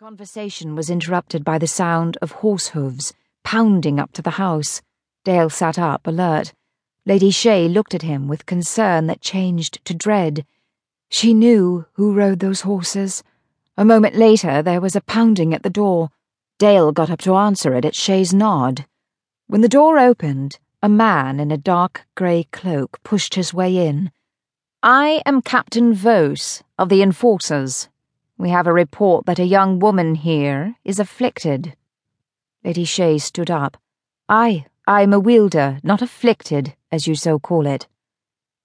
conversation was interrupted by the sound of horse hooves pounding up to the house. Dale sat up, alert. Lady Shey looked at him with concern that changed to dread. She knew who rode those horses. A moment later, there was a pounding at the door. Dale got up to answer it at Shey's nod. When the door opened, a man in a dark grey cloak pushed his way in. I am Captain Vose of the Enforcers, we have a report that a young woman here is afflicted. Lady Shey stood up. I, I'm a wielder, not afflicted, as you so call it.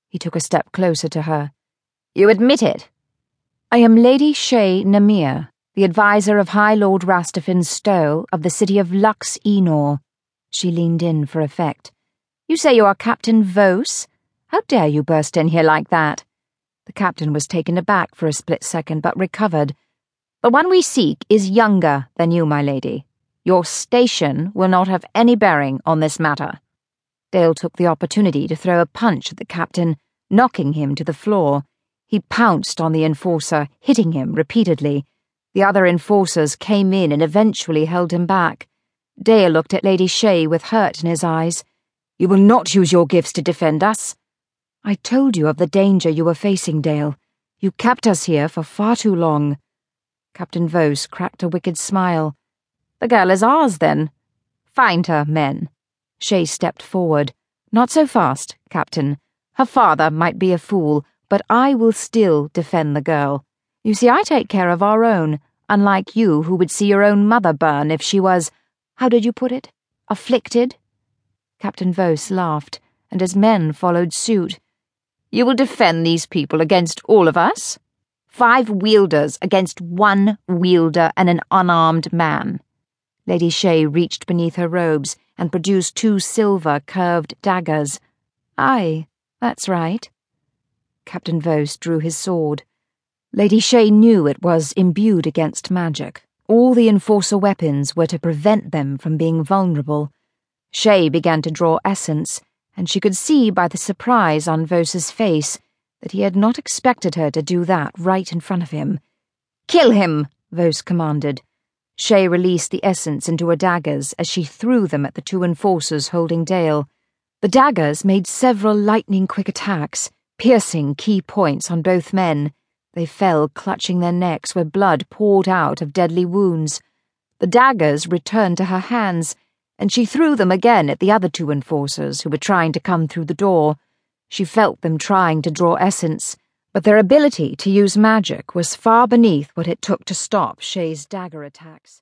He took a step closer to her. You admit it? I am Lady Shey Namir, the adviser of High Lord Rastafin Stowe of the city of Lux Enor. She leaned in for effect. You say you are Captain Vose? How dare you burst in here like that? The captain was taken aback for a split second, but recovered. The one we seek is younger than you, my lady. Your station will not have any bearing on this matter. Dale took the opportunity to throw a punch at the captain, knocking him to the floor. He pounced on the enforcer, hitting him repeatedly. The other enforcers came in and eventually held him back. Dale looked at Lady Shey with hurt in his eyes. You will not use your gifts to defend us. I told you of the danger you were facing, Dale. You kept us here for far too long. Captain Vose cracked a wicked smile. The girl is ours, then. Find her, men. Shey stepped forward. Not so fast, Captain. Her father might be a fool, but I will still defend the girl. You see, I take care of our own, unlike you, who would see your own mother burn if she was, how did you put it, afflicted? Captain Vose laughed, and his men followed suit. You will defend these people against all of us? Five wielders against one wielder and an unarmed man. Lady Shey reached beneath her robes and produced two silver curved daggers. Aye, that's right. Captain Vose drew his sword. Lady Shey knew it was imbued against magic. All the enforcer weapons were to prevent them from being vulnerable. Shey began to draw essence and she could see by the surprise on Vose's face that he had not expected her to do that right in front of him. Kill him, Vose commanded. Shey released the essence into her daggers as she threw them at the two enforcers holding Dale. The daggers made several lightning quick attacks, piercing key points on both men. They fell clutching their necks where blood poured out of deadly wounds. The daggers returned to her hands and she threw them again at the other two enforcers who were trying to come through the door. She felt them trying to draw essence, but their ability to use magic was far beneath what it took to stop Shey's dagger attacks.